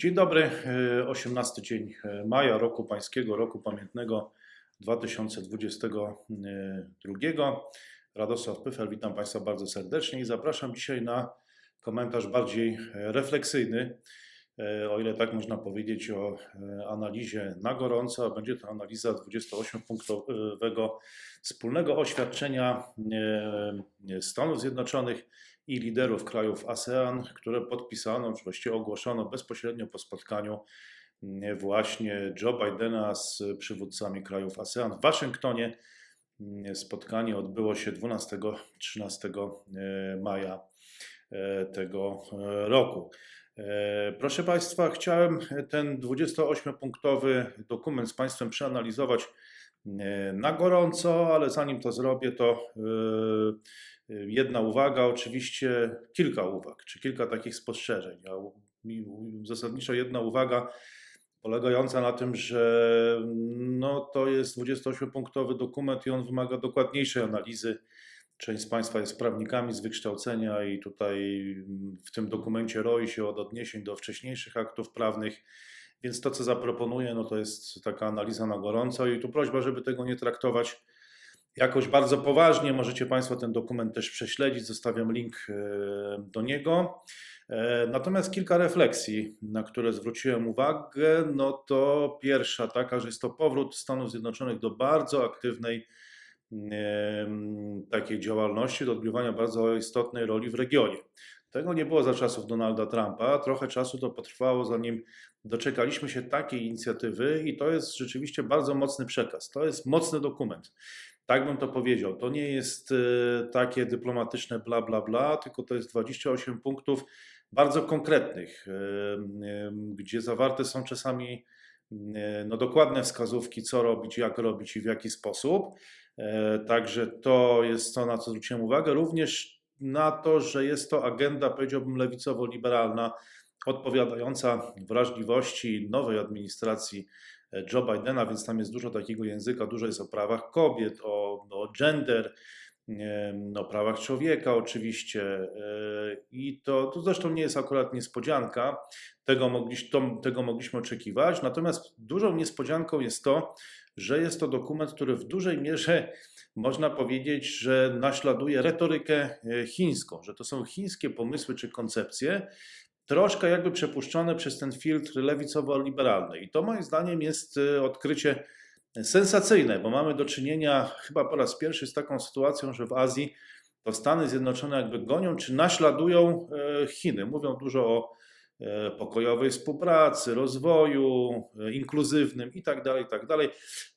Dzień dobry, e, 18 dzień e, maja roku pańskiego, roku pamiętnego 2022. Radosław Pyfel, witam Państwa bardzo serdecznie i zapraszam dzisiaj na komentarz bardziej e, refleksyjny, e, o ile tak można powiedzieć o e, analizie na gorąco, będzie to analiza 28-punktowego wspólnego oświadczenia e, Stanów Zjednoczonych i liderów krajów ASEAN, które podpisano, czy właściwie ogłoszono bezpośrednio po spotkaniu mm, właśnie Joe Bidena z przywódcami krajów ASEAN w Waszyngtonie. Mm, Spotkanie odbyło się 12-13 maja e, tego e, roku. E, Proszę Państwa, chciałem ten 28-punktowy dokument z Państwem przeanalizować e, na gorąco, ale zanim to zrobię, to e, jedna uwaga, oczywiście kilka uwag, czy kilka takich spostrzeżeń. A Zasadniczo jedna uwaga polegająca na tym, że no, to jest 28-punktowy dokument i on wymaga dokładniejszej analizy. Część z Państwa jest prawnikami z wykształcenia i tutaj w tym dokumencie roi się od odniesień do wcześniejszych aktów prawnych. Więc to, co zaproponuję, no to jest taka analiza na gorąco i tu prośba, żeby tego nie traktować jakoś bardzo poważnie. Możecie Państwo ten dokument też prześledzić, zostawiam link e, do niego. E, Natomiast kilka refleksji, na które zwróciłem uwagę, no to pierwsza taka, że jest to powrót Stanów Zjednoczonych do bardzo aktywnej takiej działalności, do odgrywania bardzo istotnej roli w regionie. Tego nie było za czasów Donalda Trumpa. Trochę czasu to potrwało, zanim doczekaliśmy się takiej inicjatywy, i to jest rzeczywiście bardzo mocny przekaz. To jest mocny dokument. Tak bym to powiedział. To nie jest e, takie dyplomatyczne bla, bla, bla, tylko to jest 28 punktów bardzo konkretnych, e, e, gdzie zawarte są czasami no, dokładne wskazówki, co robić, jak robić i w jaki sposób. E, Także to jest to, na co zwróciłem uwagę. Również na to, że jest to agenda, powiedziałbym, lewicowo-liberalna, odpowiadająca wrażliwości nowej administracji Joe Bidena, więc tam jest dużo takiego języka, dużo jest o prawach kobiet, o, o gender, o prawach człowieka oczywiście. e, I to, to zresztą nie jest akurat niespodzianka, tego, to, tego mogliśmy oczekiwać. Natomiast dużą niespodzianką jest to, że jest to dokument, który w dużej mierze można powiedzieć, że naśladuje retorykę e, chińską, że to są chińskie pomysły czy koncepcje, troszkę jakby przepuszczone przez ten filtr lewicowo-liberalny. I to moim zdaniem jest e, odkrycie sensacyjne, bo mamy do czynienia chyba po raz pierwszy z taką sytuacją, że w Azji to Stany Zjednoczone jakby gonią czy naśladują e, Chiny. Mówią dużo o e, pokojowej współpracy, rozwoju inkluzywnym i tak dalej, i tak.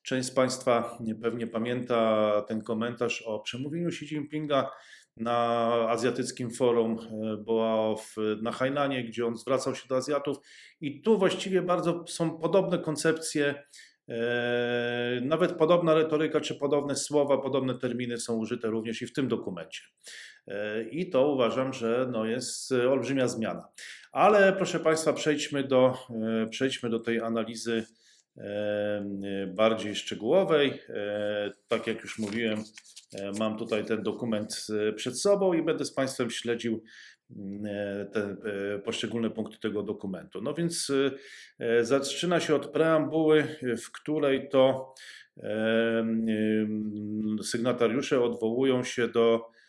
Część z Państwa pewnie pamięta ten komentarz o przemówieniu Xi Jinpinga na Azjatyckim Forum e, była w, na Hainanie, gdzie on zwracał się do Azjatów i tu właściwie bardzo są podobne koncepcje, e, nawet podobna retoryka, czy podobne słowa, podobne terminy są użyte również i w tym dokumencie. E, I to uważam, że no jest olbrzymia zmiana. Ale proszę Państwa, przejdźmy do, przejdźmy do tej analizy bardziej szczegółowej. Tak jak już mówiłem, mam tutaj ten dokument e, przed sobą i będę z Państwem śledził mm, e, te e, poszczególne punkty tego dokumentu. No więc e, e, zaczyna się od preambuły, e, w której to e, sygnatariusze odwołują się do e,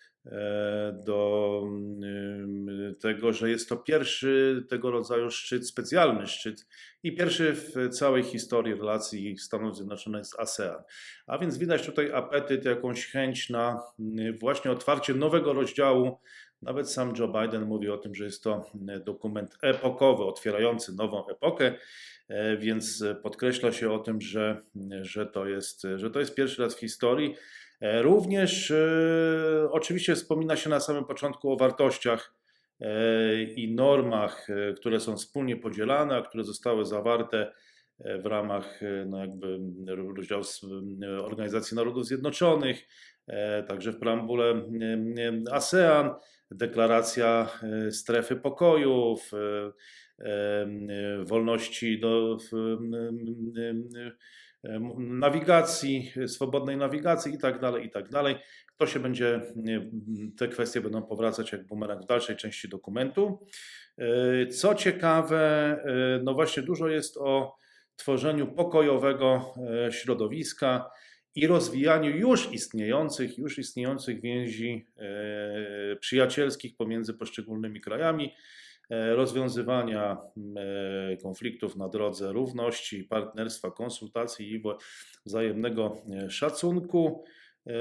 do mm, tego, że jest to pierwszy tego rodzaju szczyt, specjalny szczyt i pierwszy w całej historii relacji Stanów Zjednoczonych z ASEAN. A więc widać tutaj apetyt, jakąś chęć na mm, właśnie otwarcie nowego rozdziału. Nawet sam Joe Biden mówi o tym, że jest to mm, dokument epokowy, otwierający nową epokę, e, więc podkreśla się o tym, że, że, to, jest, że to jest pierwszy raz w historii. E, Również e, oczywiście wspomina się na samym początku o wartościach e, i normach, które są wspólnie podzielane, a które zostały zawarte w ramach no jakby rozdziału Organizacji Narodów Zjednoczonych, także w preambule ASEAN, deklaracja strefy pokoju, wolności do nawigacji, swobodnej nawigacji i tak dalej, i tak dalej. To się będzie, te kwestie będą powracać jak bumerang w dalszej części dokumentu. E, Co ciekawe, e, no właśnie dużo jest o tworzeniu pokojowego e, środowiska i rozwijaniu już istniejących, już istniejących więzi przyjacielskich pomiędzy poszczególnymi krajami, rozwiązywania m, e, konfliktów na drodze równości, partnerstwa, konsultacji i wzajemnego e, szacunku. E,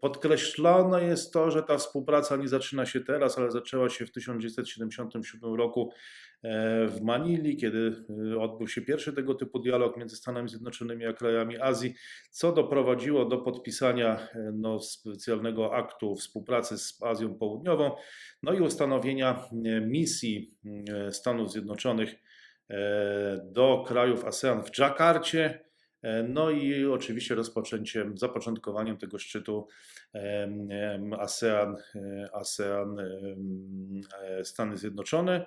Podkreślone jest to, że ta współpraca nie zaczyna się teraz, ale zaczęła się w 1977 roku e, w Manili, kiedy e, odbył się pierwszy tego typu dialog między Stanami Zjednoczonymi a krajami Azji, co doprowadziło do podpisania e, no, specjalnego aktu współpracy z Azją Południową, no i ustanowienia misji Stanów Zjednoczonych do krajów ASEAN w Dżakarcie. E, No i oczywiście rozpoczęciem, zapoczątkowaniem tego szczytu ASEAN, e, ASEAN e, Stany Zjednoczone.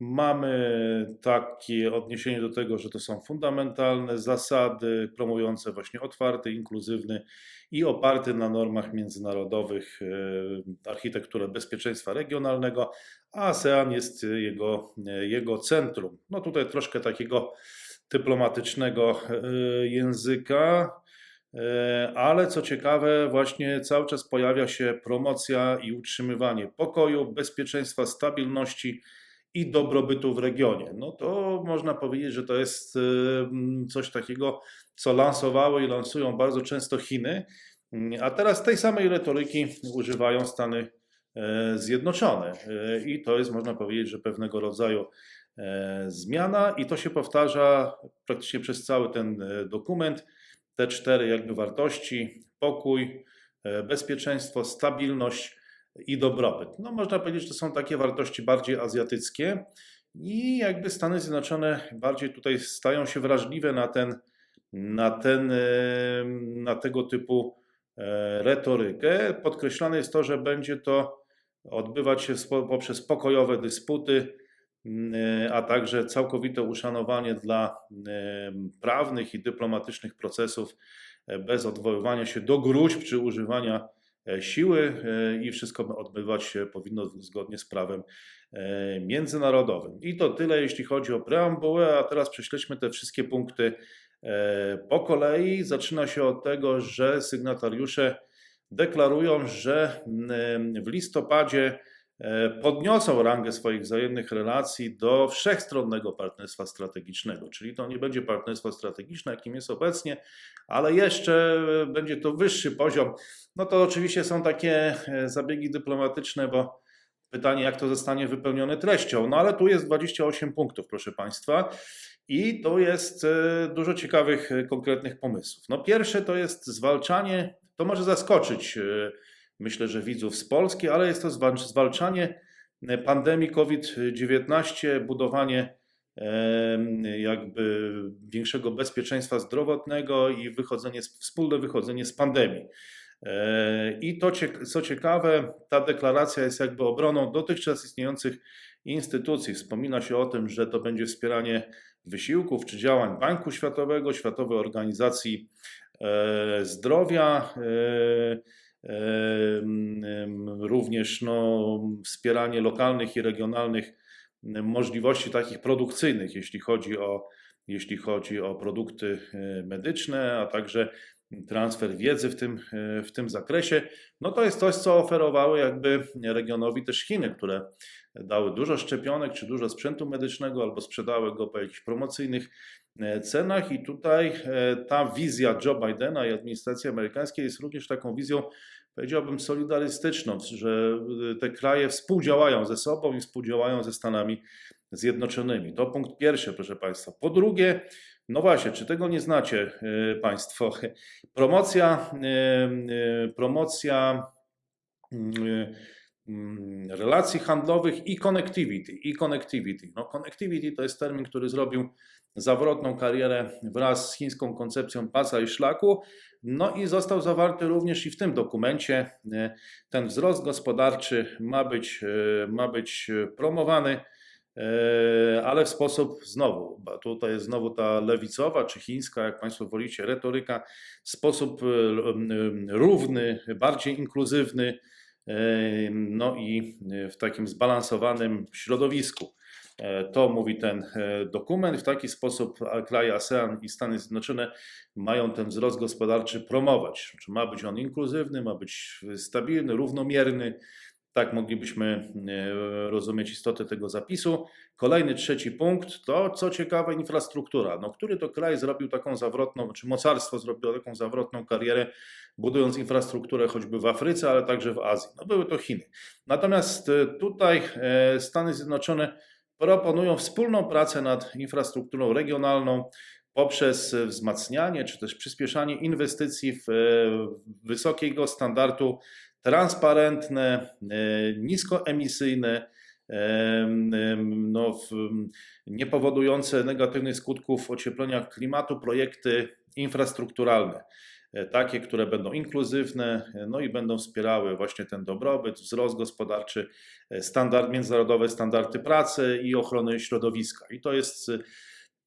Mamy takie odniesienie do tego, że to są fundamentalne zasady promujące właśnie otwarty, inkluzywny i oparty na normach międzynarodowych e, architekturę bezpieczeństwa regionalnego, a ASEAN jest jego, jego centrum. No tutaj troszkę takiego dyplomatycznego e, języka, e, ale co ciekawe, właśnie cały czas pojawia się promocja i utrzymywanie pokoju, bezpieczeństwa, stabilności i dobrobytu w regionie. No to można powiedzieć, że to jest e, coś takiego, co lansowały i lansują bardzo często Chiny, Mm, a teraz tej samej retoryki używają Stany e, Zjednoczone. E, I to jest, można powiedzieć, że pewnego rodzaju e, zmiana, i to się powtarza praktycznie przez cały ten dokument. Te cztery jakby wartości: pokój, bezpieczeństwo, stabilność i dobrobyt. No, można powiedzieć, że to są takie wartości bardziej azjatyckie, i jakby Stany Zjednoczone bardziej tutaj stają się wrażliwe na ten, na ten, e, na tego typu e, retorykę. Podkreślane jest to, że będzie to odbywać się poprzez pokojowe dysputy, e, a także całkowite uszanowanie dla prawnych i dyplomatycznych procesów bez odwoływania się do gruźb czy używania siły e, i wszystko odbywać się powinno zgodnie z prawem e, międzynarodowym. I to tyle, jeśli chodzi o preambułę, a teraz prześledźmy te wszystkie punkty e, po kolei. Zaczyna się od tego, że sygnatariusze deklarują, że w listopadzie e, podniosą rangę swoich wzajemnych relacji do wszechstronnego partnerstwa strategicznego, czyli to nie będzie partnerstwo strategiczne, jakim jest obecnie, ale jeszcze e, będzie to wyższy poziom. No to oczywiście są takie e, zabiegi dyplomatyczne, bo pytanie, jak to zostanie wypełnione treścią. No ale tu jest 28 punktów, proszę Państwa. I to jest e, dużo ciekawych, e, konkretnych pomysłów. No pierwsze to jest zwalczanie, to może zaskoczyć e, myślę, że widzów z Polski, ale jest to zwal- zwalczanie e, pandemii COVID-19, budowanie jakby większego bezpieczeństwa zdrowotnego i wychodzenie, wspólne wychodzenie z pandemii. E, I to, co ciekawe, ta deklaracja jest jakby obroną dotychczas istniejących instytucji. Wspomina się o tym, że to będzie wspieranie wysiłków czy działań Banku Światowego, Światowej Organizacji e, Zdrowia, również no, wspieranie lokalnych i regionalnych możliwości takich produkcyjnych, jeśli chodzi o, jeśli chodzi o produkty e, medyczne, a także transfer wiedzy w tym, e, w tym zakresie. No to jest coś, co oferowały jakby regionowi też Chiny, które dały dużo szczepionek czy dużo sprzętu medycznego albo sprzedały go po jakichś promocyjnych cenach i tutaj e, ta wizja Joe Bidena i administracji amerykańskiej jest również taką wizją, powiedziałbym, solidarystyczną, że e, te kraje współdziałają ze sobą i współdziałają ze Stanami Zjednoczonymi. To punkt pierwszy, proszę Państwa. Po drugie, no właśnie, czy tego nie znacie e, Państwo? Promocja, e, e, promocja mm, mm, relacji handlowych i connectivity. I connectivity. No, connectivity to jest termin, który zrobił zawrotną karierę wraz z chińską koncepcją pasa i szlaku. No i został zawarty również i w tym dokumencie. E, Ten wzrost gospodarczy ma być, e, ma być promowany, e, ale w sposób znowu, tutaj jest znowu ta lewicowa czy chińska, jak Państwo wolicie, retoryka, w sposób równy, bardziej inkluzywny, no i w takim zbalansowanym środowisku. To mówi ten dokument. W taki sposób kraje ASEAN i Stany Zjednoczone mają ten wzrost gospodarczy promować. Ma być on inkluzywny, ma być stabilny, równomierny, tak moglibyśmy e, rozumieć istotę tego zapisu. Kolejny, trzeci punkt to, co ciekawe, infrastruktura. No, który to kraj zrobił taką zawrotną, czy mocarstwo zrobiło taką zawrotną karierę, budując infrastrukturę choćby w Afryce, ale także w Azji. No, były to Chiny. Natomiast e, tutaj e, Stany Zjednoczone proponują wspólną pracę nad infrastrukturą regionalną poprzez wzmacnianie czy też przyspieszanie inwestycji w wysokiego standardu transparentne, e, niskoemisyjne, e, no, nie powodujące negatywnych skutków ocieplenia klimatu projekty infrastrukturalne. E, takie, które będą inkluzywne, no i będą wspierały właśnie ten dobrobyt, wzrost gospodarczy, standard, międzynarodowe standardy pracy i ochrony środowiska. I to jest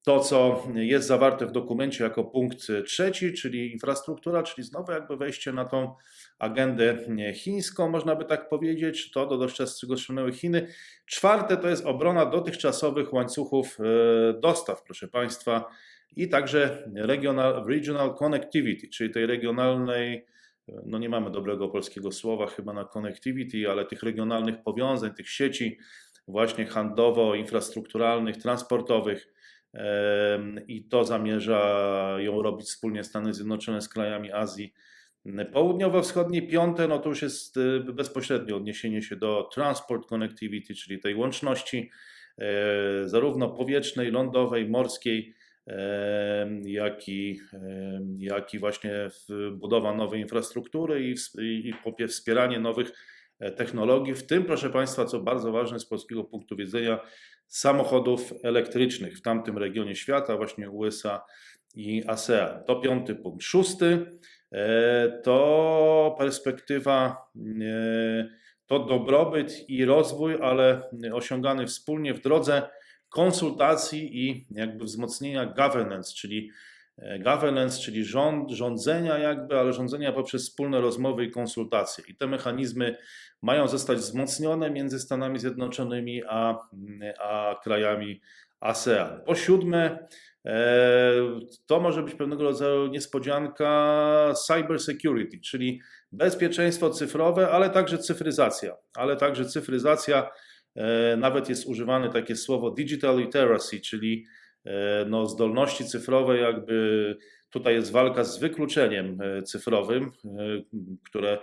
to, co jest zawarte w dokumencie jako punkt trzeci, czyli infrastruktura, czyli znowu jakby wejście na tą agendę chińską, można by tak powiedzieć, to do dotychczas osiągnęły Chiny. Czwarte to jest obrona dotychczasowych łańcuchów e, dostaw, proszę Państwa, i także regional, regional connectivity, czyli tej regionalnej, no nie mamy dobrego polskiego słowa chyba na connectivity, ale tych regionalnych powiązań, tych sieci właśnie handlowo-infrastrukturalnych, transportowych, i to zamierza ją robić wspólnie Stany Zjednoczone z krajami Azji Południowo-wschodniej. Piąte, no to już jest y, bezpośrednie odniesienie się do transport connectivity, czyli tej łączności e, zarówno powietrznej, lądowej, morskiej, jak i, jak i właśnie budowa nowej infrastruktury i wspieranie nowych e, technologii, w tym, proszę Państwa, co bardzo ważne z polskiego punktu widzenia, samochodów elektrycznych w tamtym regionie świata, właśnie USA i ASEAN. To piąty punkt. Szósty e, to perspektywa, e, to dobrobyt i rozwój, ale osiągany wspólnie w drodze konsultacji i jakby wzmocnienia governance, czyli e, governance, czyli rząd, rządzenia jakby, ale rządzenia poprzez wspólne rozmowy i konsultacje. I te mechanizmy mają zostać wzmocnione między Stanami Zjednoczonymi a, a krajami ASEAN. Po siódme, e, to może być pewnego rodzaju niespodzianka cyber security, czyli bezpieczeństwo cyfrowe, ale także cyfryzacja. Ale także cyfryzacja, nawet jest używane takie słowo digital literacy, czyli e, no, zdolności cyfrowe, jakby tutaj jest walka z wykluczeniem cyfrowym, które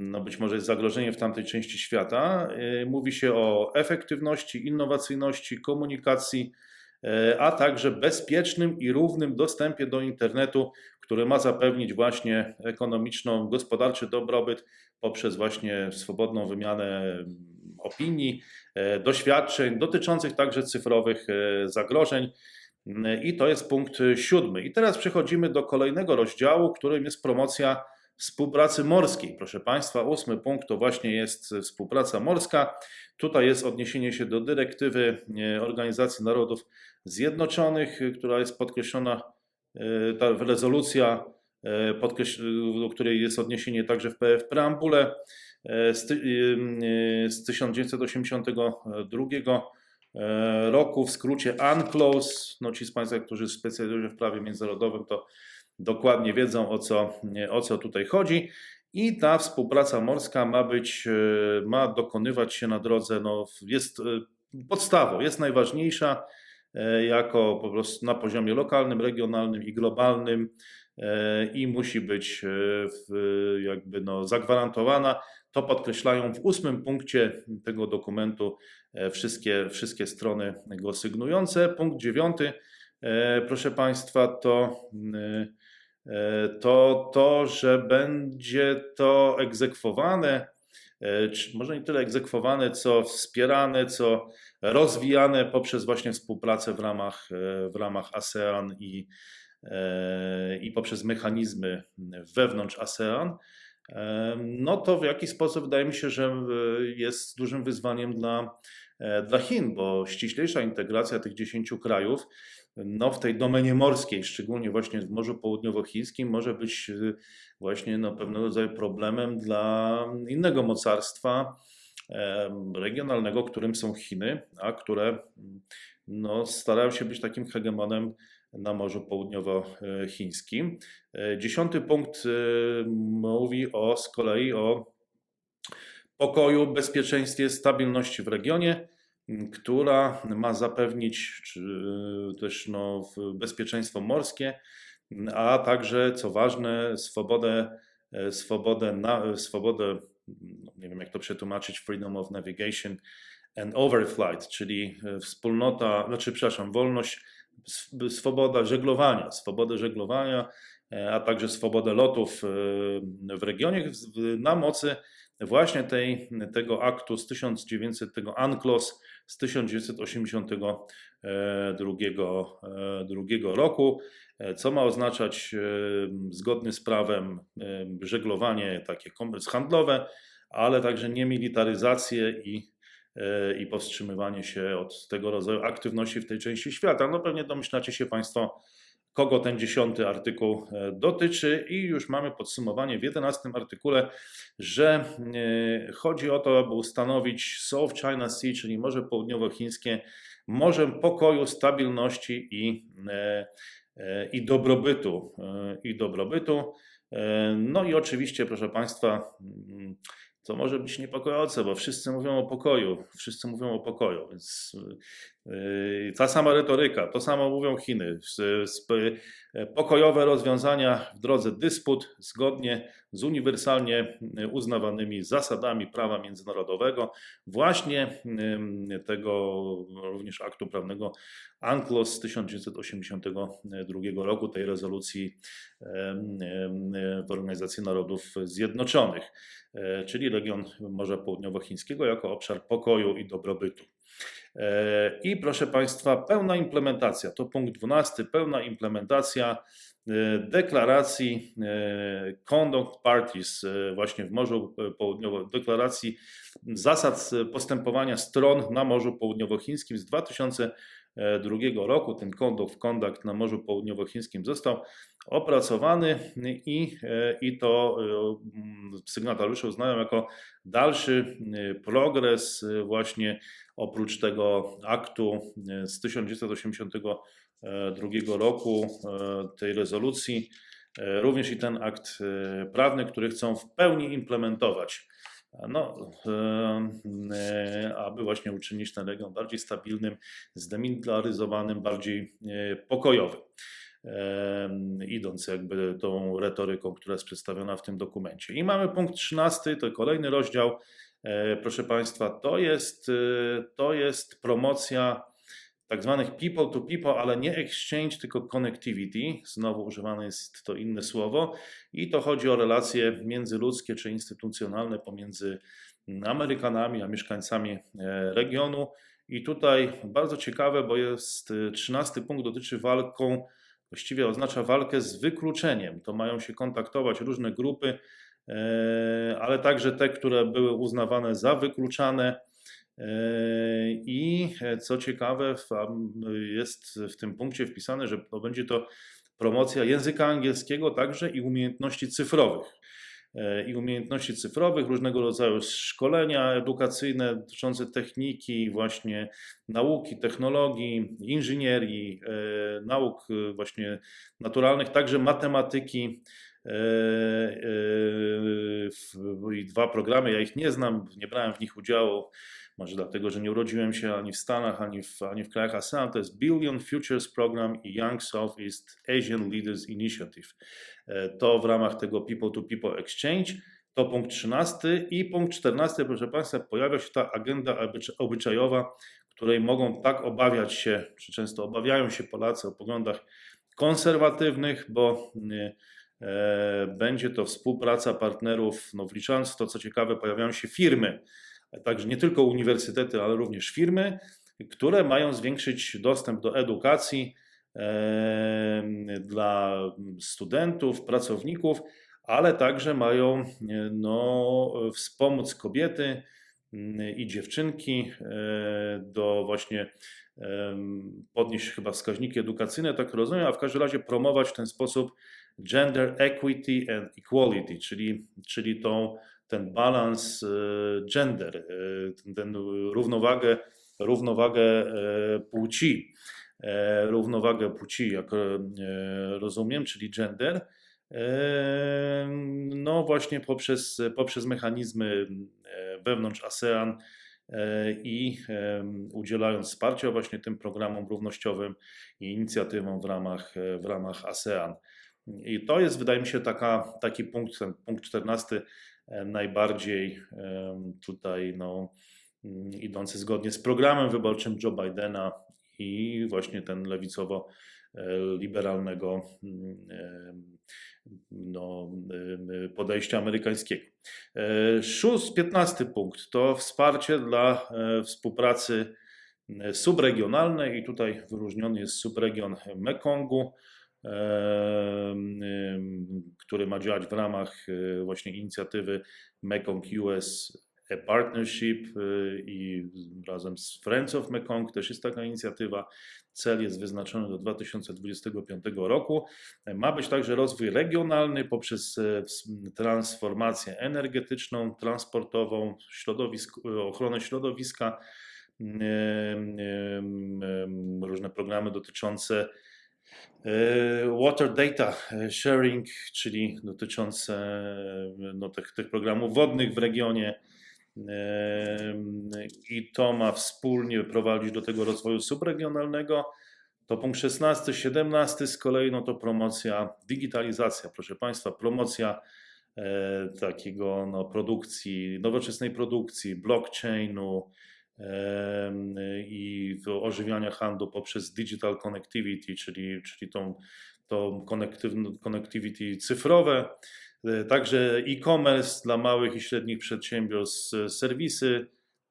no być może jest zagrożenie w tamtej części świata. Mówi się o efektywności, innowacyjności, komunikacji, a także bezpiecznym i równym dostępie do internetu, który ma zapewnić właśnie ekonomiczną, gospodarczy dobrobyt poprzez właśnie swobodną wymianę opinii, y, doświadczeń dotyczących także cyfrowych zagrożeń. I to jest punkt siódmy. I teraz przechodzimy do kolejnego rozdziału, którym jest promocja współpracy morskiej. Proszę Państwa, ósmy punkt to właśnie jest współpraca morska. Tutaj jest odniesienie się do dyrektywy e, Organizacji Narodów Zjednoczonych, która jest podkreślona, e, ta rezolucja, do której jest odniesienie także w preambule z 1982 roku, w skrócie UNCLOS. No ci z Państwa, którzy specjalizują się w prawie międzynarodowym, to dokładnie wiedzą o co, o co tutaj chodzi. I ta współpraca morska ma być, e, ma dokonywać się na drodze, no, jest e, podstawą, jest najważniejsza e, jako po prostu na poziomie lokalnym, regionalnym i globalnym i musi być jakby no, zagwarantowana. To podkreślają w ósmym punkcie tego dokumentu wszystkie, wszystkie strony go sygnujące. Punkt dziewiąty, proszę Państwa, to E, to to, że będzie to egzekwowane, e, czy może nie tyle egzekwowane, co wspierane, co rozwijane poprzez właśnie współpracę w ramach, e, w ramach ASEAN i, i poprzez mechanizmy wewnątrz ASEAN. No to w jakiś sposób wydaje mi się, że jest dużym wyzwaniem dla, dla Chin, bo ściślejsza integracja tych 10 krajów no, w tej domenie morskiej, szczególnie właśnie w Morzu Południowochińskim, może być właśnie no, pewnego rodzaju problemem dla innego mocarstwa regionalnego, którym są Chiny, a które no, starają się być takim hegemonem na Morzu Południowochińskim. Dziesiąty punkt mówi o z kolei o pokoju, bezpieczeństwie, stabilności w regionie, która ma zapewnić czy, też no, bezpieczeństwo morskie, a także, co ważne, swobodę, swobodę, na, swobodę no, nie wiem jak to przetłumaczyć, freedom of navigation and overflight, czyli wspólnota, znaczy, przepraszam, wolność swoboda żeglowania, swobodę żeglowania, e, a także swobodę lotów e, w regionie na mocy właśnie tej, tego aktu z 1900, tego UNCLOS z 1982 e, roku, co ma oznaczać zgodny z prawem żeglowanie takie handlowe, ale także niemilitaryzację i i powstrzymywanie się od tego rodzaju aktywności w tej części świata. No pewnie domyślacie się Państwo, kogo ten dziesiąty artykuł e, dotyczy i już mamy podsumowanie w jedenastym artykule, że e, chodzi o to, aby ustanowić South China Sea, czyli Morze Południowochińskie, morzem pokoju, stabilności i, i dobrobytu. I dobrobytu. No i oczywiście, proszę Państwa, to może być niepokojące, bo wszyscy mówią o pokoju, wszyscy mówią o pokoju, więc ta sama retoryka, to samo mówią Chiny. Pokojowe rozwiązania w drodze dysput zgodnie z uniwersalnie uznawanymi zasadami prawa międzynarodowego, właśnie tego również aktu prawnego UNCLOS z 1982 roku, tej rezolucji w Organizacji Narodów Zjednoczonych, e, czyli region Morza Południowochińskiego jako obszar pokoju i dobrobytu. E, I proszę Państwa, pełna implementacja, to punkt 12, pełna implementacja deklaracji Conduct Parties właśnie w Morzu Południowym, deklaracji zasad postępowania stron na Morzu Południowochińskim z 2000 2002 roku. Ten Conduct Conduct na Morzu Południowochińskim został opracowany i, i to e, sygnatariusze uznają jako dalszy e, progres e, właśnie oprócz tego aktu z 1982 roku, tej rezolucji, również i ten akt prawny, który chcą w pełni implementować no, e, aby właśnie uczynić ten region bardziej stabilnym, zdemilitaryzowanym, bardziej e, pokojowym. E, idąc jakby tą retoryką, która jest przedstawiona w tym dokumencie. I mamy punkt 13, to kolejny rozdział. Proszę Państwa, to jest, to jest promocja tak zwanych people to people, ale nie exchange, tylko connectivity. Znowu używane jest to inne słowo. I to chodzi o relacje międzyludzkie czy instytucjonalne pomiędzy Amerykanami a mieszkańcami e, regionu. I tutaj bardzo ciekawe, bo jest e, trzynasty punkt, dotyczy walką, właściwie oznacza walkę z wykluczeniem. To mają się kontaktować różne grupy, e, ale także te, które były uznawane za wykluczane i e, co ciekawe, jest w tym punkcie wpisane, że będzie to promocja języka angielskiego także i umiejętności cyfrowych. E, I umiejętności cyfrowych, różnego rodzaju szkolenia edukacyjne dotyczące techniki, właśnie nauki, technologii, inżynierii, e, nauk właśnie naturalnych, także matematyki. I dwa programy, ja ich nie znam, nie brałem w nich udziału może dlatego, że nie urodziłem się ani w Stanach, ani w, ani w krajach ASEAN, to jest Billion Futures Program i Young Southeast Asian Leaders Initiative. E, to w ramach tego People to People Exchange. To punkt 13 i punkt 14, proszę Państwa, pojawia się ta agenda obyczajowa, której mogą tak obawiać się, czy często obawiają się Polacy o poglądach konserwatywnych, bo e, będzie to współpraca partnerów, no wliczając to, co ciekawe, pojawiają się firmy, także nie tylko uniwersytety, ale również firmy, które mają zwiększyć dostęp do edukacji dla studentów, pracowników, ale także mają no, wspomóc kobiety mm, i dziewczynki do właśnie podnieść chyba wskaźniki edukacyjne, tak rozumiem, a w każdym razie promować w ten sposób gender equity and equality, czyli, czyli tą, ten balans gender, ten, ten równowagę, równowagę płci. E, równowagę płci, jak e, rozumiem, czyli gender, e, no właśnie poprzez, poprzez mechanizmy wewnątrz ASEAN i udzielając wsparcia właśnie tym programom równościowym i inicjatywom w ramach, w ramach ASEAN. I to jest, wydaje mi się, taka, taki punkt, ten punkt 14, najbardziej tutaj no, idący zgodnie z programem wyborczym Joe Bidena i właśnie ten lewicowo-liberalnego mm, no, podejścia amerykańskiego. E, szósty, piętnasty punkt to wsparcie dla e, współpracy e, subregionalnej i tutaj wyróżniony jest subregion Mekongu, który ma działać w ramach właśnie inicjatywy Mekong US a Partnership y, i razem z Friends of Mekong też jest taka inicjatywa. Cel jest wyznaczony do 2025 roku. Ma być także rozwój regionalny poprzez e, transformację energetyczną, transportową, ochronę środowiska, różne programy dotyczące e, Water Data Sharing, czyli dotyczące no, tych, tych programów wodnych w regionie, i to ma wspólnie prowadzić do tego rozwoju subregionalnego. To punkt 16, 17 z kolei no to promocja, digitalizacja, proszę Państwa, promocja e, takiego no, produkcji, nowoczesnej produkcji, blockchainu e, i ożywiania handlu poprzez digital connectivity, czyli, czyli tą, tą connectivity cyfrowe. E, także e-commerce dla małych i średnich przedsiębiorstw, serwisy,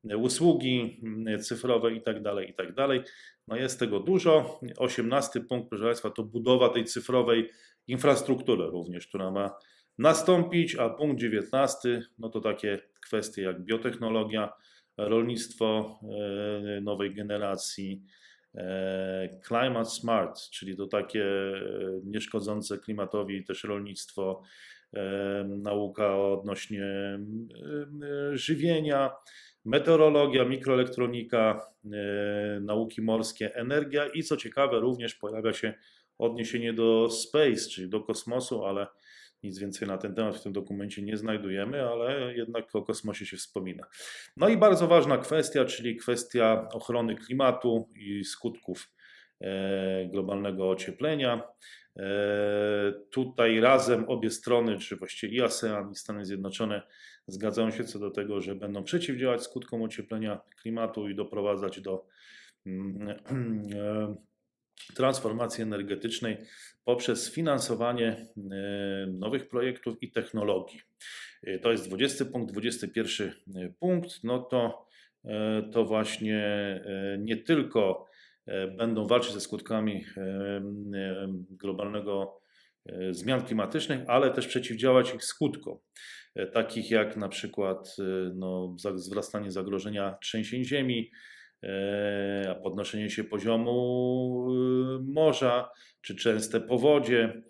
e, usługi cyfrowe itd., tak itd. Tak no jest tego dużo. 18 punkt, proszę Państwa, to budowa tej cyfrowej infrastruktury również, która ma nastąpić, a punkt 19 no to takie kwestie jak biotechnologia, rolnictwo e, nowej generacji, climate smart, czyli to takie nieszkodzące klimatowi też rolnictwo, nauka odnośnie żywienia, meteorologia, mikroelektronika, nauki morskie, energia i co ciekawe, również pojawia się odniesienie do space, czyli do kosmosu, ale nic więcej na ten temat w tym dokumencie nie znajdujemy, ale jednak o kosmosie się wspomina. No i bardzo ważna kwestia, czyli kwestia ochrony klimatu i skutków e, globalnego ocieplenia. E, tutaj razem obie strony, czy właściwie i ASEAN, i Stany Zjednoczone, zgadzają się co do tego, że będą przeciwdziałać skutkom ocieplenia klimatu i doprowadzać do mm, e, transformacji energetycznej poprzez finansowanie e, nowych projektów i technologii. To jest 20 punkt, 21 punkt. No to, to właśnie nie tylko E, będą walczyć ze skutkami e, e, globalnego zmian klimatycznych, ale też przeciwdziałać ich skutkom, takich jak na przykład no, wzrastanie zagrożenia trzęsień ziemi, podnoszenie się poziomu morza, czy częste powodzie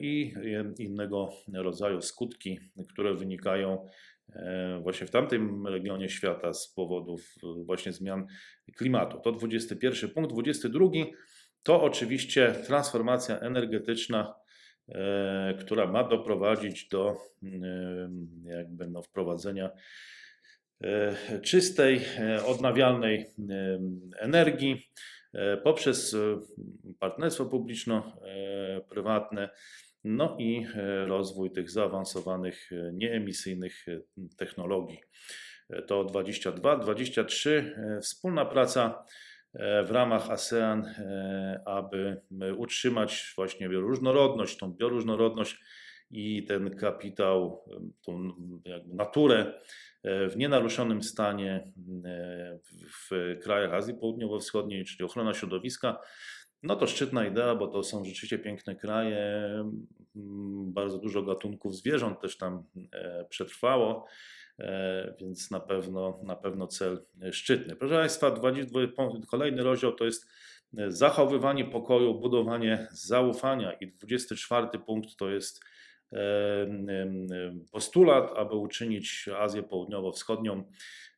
i innego rodzaju skutki, które wynikają E, właśnie w tamtym regionie świata z powodów e, właśnie zmian klimatu. To 21 punkt. 22 to oczywiście transformacja energetyczna, e, która ma doprowadzić do jakby no wprowadzenia czystej, odnawialnej energii poprzez partnerstwo publiczno-prywatne no i e, rozwój tych zaawansowanych, e, nieemisyjnych e, technologii. To 22, 23 wspólna praca w ramach ASEAN, aby utrzymać właśnie bioróżnorodność, tą bioróżnorodność i ten kapitał, tą naturę w nienaruszonym stanie w krajach Azji Południowo-Wschodniej, czyli ochrona środowiska, No to szczytna idea, bo to są rzeczywiście piękne kraje, mm, bardzo dużo gatunków zwierząt też tam e, przetrwało, e, więc na pewno, na pewno cel szczytny. Proszę Państwa, 20, kolejny rozdział to jest zachowywanie pokoju, budowanie zaufania i 24 punkt to jest postulat, aby uczynić Azję Południowo-Wschodnią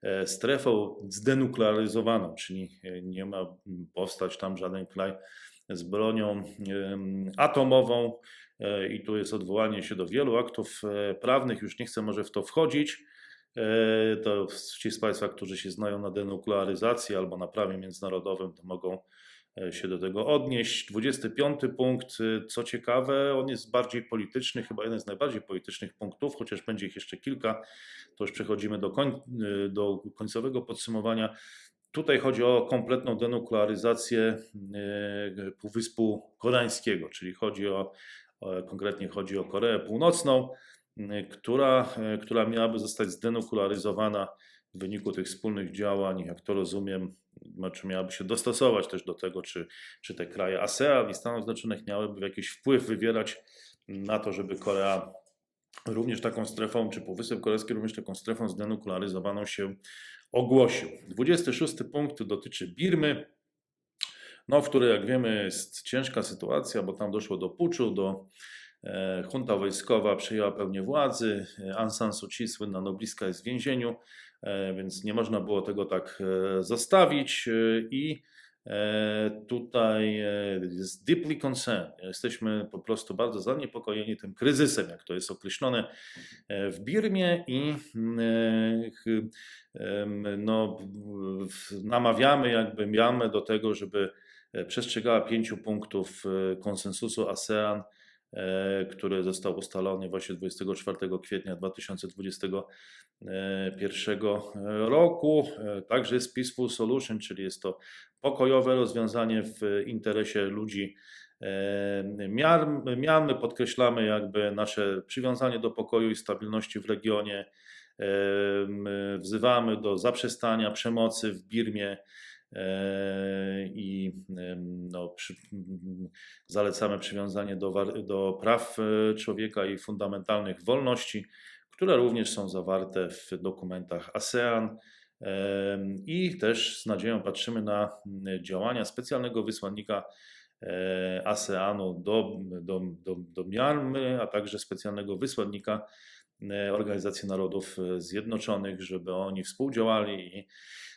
e, strefą zdenuklearyzowaną, czyli nie ma powstać tam żaden kraj z bronią atomową. E, I tu jest odwołanie się do wielu aktów e, prawnych, już nie chcę może w to wchodzić. To ci z Państwa, którzy się znają na denuklearyzacji albo na prawie międzynarodowym, to mogą E, się do tego odnieść. 25 punkt, e, co ciekawe, on jest bardziej polityczny, chyba jeden z najbardziej politycznych punktów, chociaż będzie ich jeszcze kilka, to już przechodzimy do, koń, e, do końcowego podsumowania. Tutaj chodzi o kompletną denuklearyzację Półwyspu Koreańskiego, czyli chodzi o, konkretnie chodzi o Koreę Północną, która, która miałaby zostać zdenuklearyzowana w wyniku tych wspólnych działań, jak to rozumiem, czy miałaby się dostosować też do tego, czy, czy te kraje ASEAN i Stanów Zjednoczonych miałyby jakiś wpływ wywierać na to, żeby Korea również taką strefą, czy Półwysep Korejski również taką strefą zdenuklearyzowaną się ogłosił. 26 punkt dotyczy Birmy, no, w której, jak wiemy, jest ciężka sytuacja, bo tam doszło do puczu, do e, junta wojskowa przejęła pełnię władzy, Aung San Suu Kyi, słynna nobliska, jest w więzieniu. E, więc nie można było tego tak e, zostawić e, i tutaj jest deeply concerned. Jesteśmy po prostu bardzo zaniepokojeni tym kryzysem, jak to jest określone w Birmie i no, namawiamy jakby Mianmę do tego, żeby przestrzegała pięciu punktów konsensusu ASEAN który został ustalony właśnie 24 kwietnia 2021 roku. E, także jest Peaceful Solution, czyli jest to pokojowe rozwiązanie w interesie ludzi e, Mianmy. Podkreślamy jakby nasze przywiązanie do pokoju i stabilności w regionie. Wzywamy do zaprzestania przemocy w Birmie i no, przy, zalecamy przywiązanie do, do praw e, człowieka i fundamentalnych wolności, które również są zawarte w dokumentach ASEAN. I też z nadzieją patrzymy na działania specjalnego wysłannika e, ASEANu do, do, do, do Mianmy, a także specjalnego wysłannika e, Organizacji Narodów Zjednoczonych, żeby oni współdziałali i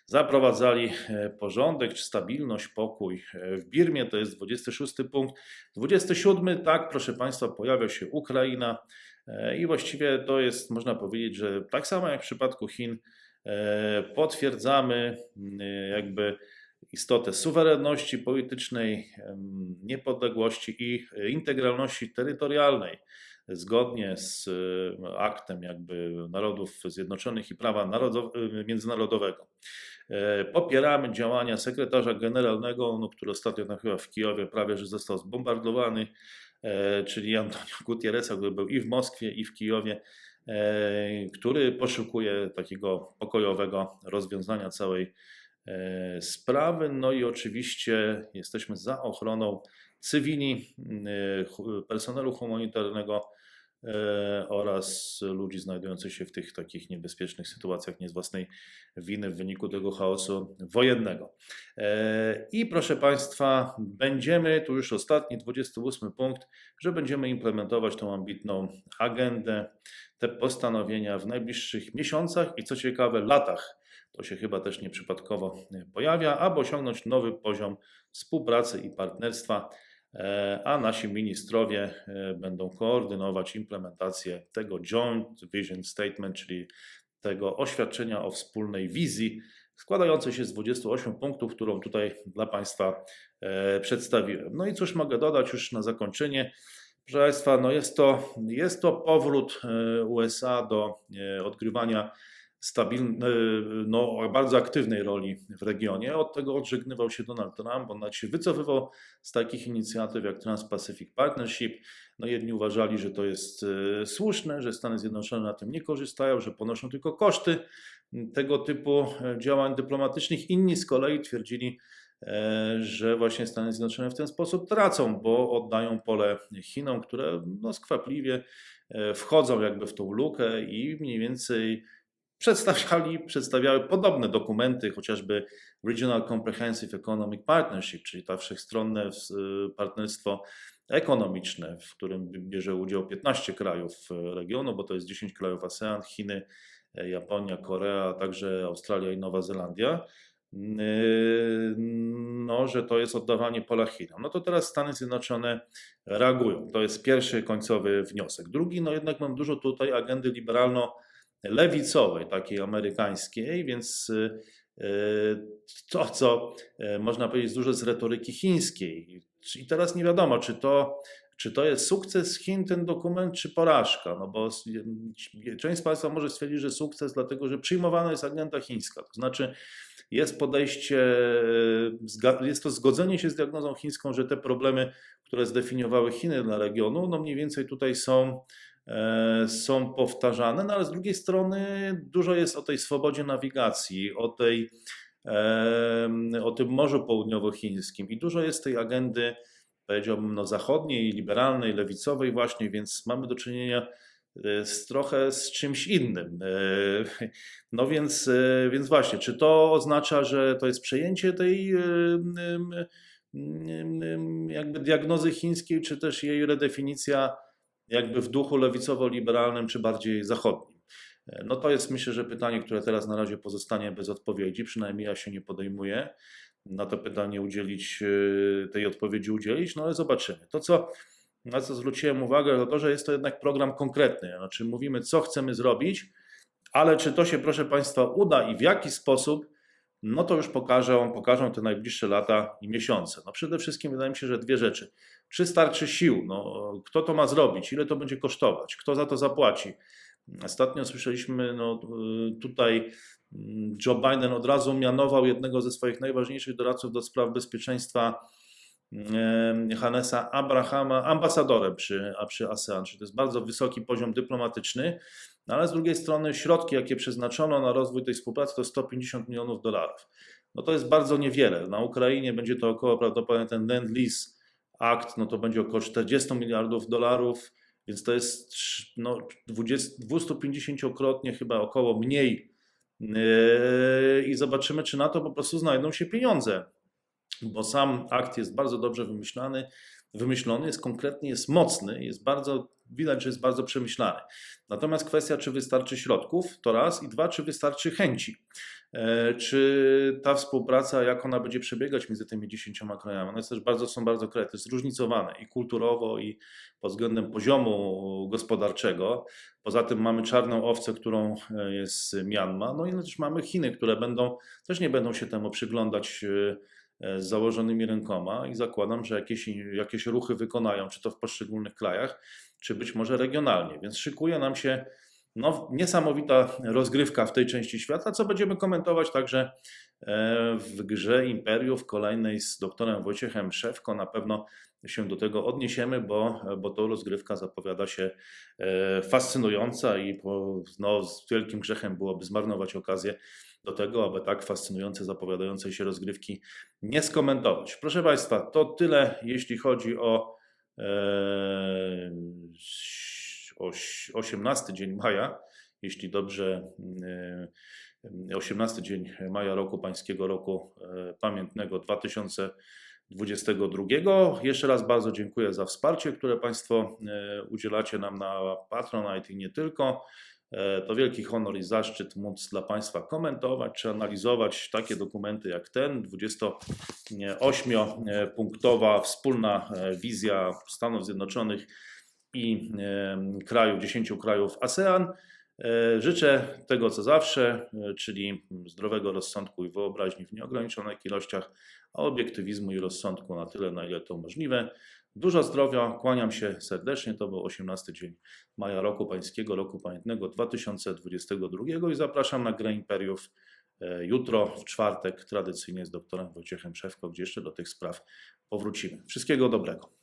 zaprowadzali e, porządek czy stabilność, pokój e, w Birmie. To jest 26 punkt. 27, tak, proszę Państwa, pojawia się Ukraina e, i właściwie to jest, można powiedzieć, że tak samo jak w przypadku Chin, potwierdzamy jakby istotę suwerenności politycznej, niepodległości i integralności terytorialnej zgodnie z aktem jakby Narodów Zjednoczonych i prawa międzynarodowego. E, popieramy działania sekretarza generalnego, no, który ostatnio tam chyba w Kijowie prawie że został zbombardowany, e, czyli Antonio Gutierreza, który był i w Moskwie, i w Kijowie, e, który poszukuje takiego pokojowego rozwiązania całej sprawy. No i oczywiście jesteśmy za ochroną cywili, personelu humanitarnego E, oraz ludzi znajdujących się w tych takich niebezpiecznych sytuacjach nie z własnej winy w wyniku tego chaosu wojennego. E, I proszę Państwa, będziemy, tu już ostatni, 28 punkt, że będziemy implementować tą ambitną agendę, te postanowienia w najbliższych miesiącach i co ciekawe, latach. To się chyba też nieprzypadkowo pojawia, aby osiągnąć nowy poziom współpracy i partnerstwa E, a nasi ministrowie e, będą koordynować implementację tego Joint Vision Statement, czyli tego oświadczenia o wspólnej wizji, składającej się z 28 punktów, którą tutaj dla Państwa e, przedstawiłem. No i cóż mogę dodać już na zakończenie. Proszę Państwa, no jest, to, jest to powrót USA do odgrywania stabilnej, no, bardzo aktywnej roli w regionie. Od tego odżegnywał się Donald Trump, on nawet się wycofywał z takich inicjatyw jak Trans-Pacific Partnership. No, jedni uważali, że to jest e, słuszne, że Stany Zjednoczone na tym nie korzystają, że ponoszą tylko koszty tego typu e, działań dyplomatycznych. Inni z kolei twierdzili, e, że właśnie Stany Zjednoczone w ten sposób tracą, bo oddają pole Chinom, które no, skwapliwie e, wchodzą jakby w tą lukę i mniej więcej przedstawiali, przedstawiały podobne dokumenty, chociażby Regional Comprehensive Economic Partnership, czyli to wszechstronne y, partnerstwo ekonomiczne, w którym bierze udział 15 krajów y, regionu, bo to jest 10 krajów ASEAN, Chiny, y, Japonia, Korea, a także Australia i Nowa Zelandia. No, że to jest oddawanie pola Chinom. No to teraz Stany Zjednoczone reagują. To jest pierwszy końcowy wniosek. Drugi, no jednak mam dużo tutaj agendy liberalno- lewicowej, takiej amerykańskiej, więc y, y, to, co y, można powiedzieć, dużo z retoryki chińskiej. I teraz nie wiadomo, czy to, czy to jest sukces Chin, ten dokument, czy porażka. No bo część z Państwa może stwierdzić, że sukces, dlatego że przyjmowana jest agenda chińska. To znaczy, jest podejście, jest to zgodzenie się z diagnozą chińską, że te problemy, które zdefiniowały Chiny dla regionu, no mniej więcej tutaj są są powtarzane, no ale z drugiej strony dużo jest o tej swobodzie nawigacji, o, tej, o tym Morzu Południowochińskim i dużo jest tej agendy, powiedziałbym, no, zachodniej, liberalnej, lewicowej właśnie, więc mamy do czynienia e, z trochę z czymś innym. E, no więc, więc właśnie, czy to oznacza, że to jest przejęcie tej jakby diagnozy chińskiej, czy też jej redefinicja jakby w duchu lewicowo-liberalnym czy bardziej zachodnim? E, no to jest myślę, że pytanie, które teraz na razie pozostanie bez odpowiedzi, przynajmniej ja się nie podejmuję na to pytanie udzielić, e, tej odpowiedzi udzielić, no ale zobaczymy. To, co, na co zwróciłem uwagę, to to, że jest to jednak program konkretny, znaczy mówimy, co chcemy zrobić, ale czy to się, proszę Państwa, uda i w jaki sposób, no to już pokażą, pokażą te najbliższe lata i miesiące. No przede wszystkim wydaje mi się, że dwie rzeczy. Czy starczy sił? No, kto to ma zrobić? Ile to będzie kosztować? Kto za to zapłaci? Ostatnio słyszeliśmy, no, tutaj mm, Joe Biden od razu mianował jednego ze swoich najważniejszych doradców do spraw bezpieczeństwa mm, Hanesa Abrahama ambasadorem przy, przy ASEAN, czyli to jest bardzo wysoki poziom dyplomatyczny, no ale z drugiej strony środki, jakie przeznaczono na rozwój tej współpracy to 150 milionów dolarów. No to jest bardzo niewiele. Na Ukrainie będzie to około prawdopodobnie ten Lend-Lease akt, no to będzie około 40 miliardów dolarów, więc to jest no, 250-krotnie chyba około mniej. Yy, I zobaczymy, czy na to po prostu znajdą się pieniądze, bo sam akt jest bardzo dobrze wymyślany, wymyślony, jest konkretny, jest mocny, jest bardzo, widać, że jest bardzo przemyślany. Natomiast kwestia, czy wystarczy środków, to raz, i dwa, czy wystarczy chęci. E, czy ta współpraca, jak ona będzie przebiegać między tymi dziesięcioma krajami? One jest też bardzo, są bardzo kraje, zróżnicowane i kulturowo, i pod względem poziomu gospodarczego. Poza tym mamy czarną owcę, którą e, jest Mianma, no i też mamy Chiny, które będą, też nie będą się temu przyglądać e, z założonymi rękoma i zakładam, że jakieś, jakieś ruchy wykonają, czy to w poszczególnych krajach, czy być może regionalnie. Więc szykuje nam się no, niesamowita rozgrywka w tej części świata, co będziemy komentować także e, w grze Imperiów kolejnej z doktorem Wojciechem Szewko. Na pewno się do tego odniesiemy, bo, bo to rozgrywka zapowiada się e, fascynująca i po, no, z wielkim grzechem byłoby zmarnować okazję do tego, aby tak fascynujące, zapowiadającej się rozgrywki nie skomentować. Proszę Państwa, to tyle, jeśli chodzi o e, 18 dzień maja, jeśli dobrze, 18 e, dzień maja roku pańskiego roku e, pamiętnego 2022. Jeszcze raz bardzo dziękuję za wsparcie, które Państwo udzielacie nam na Patronite i nie tylko. To wielki honor i zaszczyt móc dla Państwa komentować czy analizować takie dokumenty jak ten. 28-punktowa wspólna wizja Stanów Zjednoczonych i krajów, 10 krajów ASEAN. E, życzę tego, co zawsze, e, czyli zdrowego rozsądku i wyobraźni w nieograniczonych ilościach, a obiektywizmu i rozsądku na tyle, na ile to możliwe. Dużo zdrowia, kłaniam się serdecznie. To był 18 dzień maja roku pańskiego, roku pamiętnego 2022 i zapraszam na grę Imperiów e, jutro, w czwartek, tradycyjnie z doktorem Wojciechem Szewko, gdzie jeszcze do tych spraw powrócimy. Wszystkiego dobrego.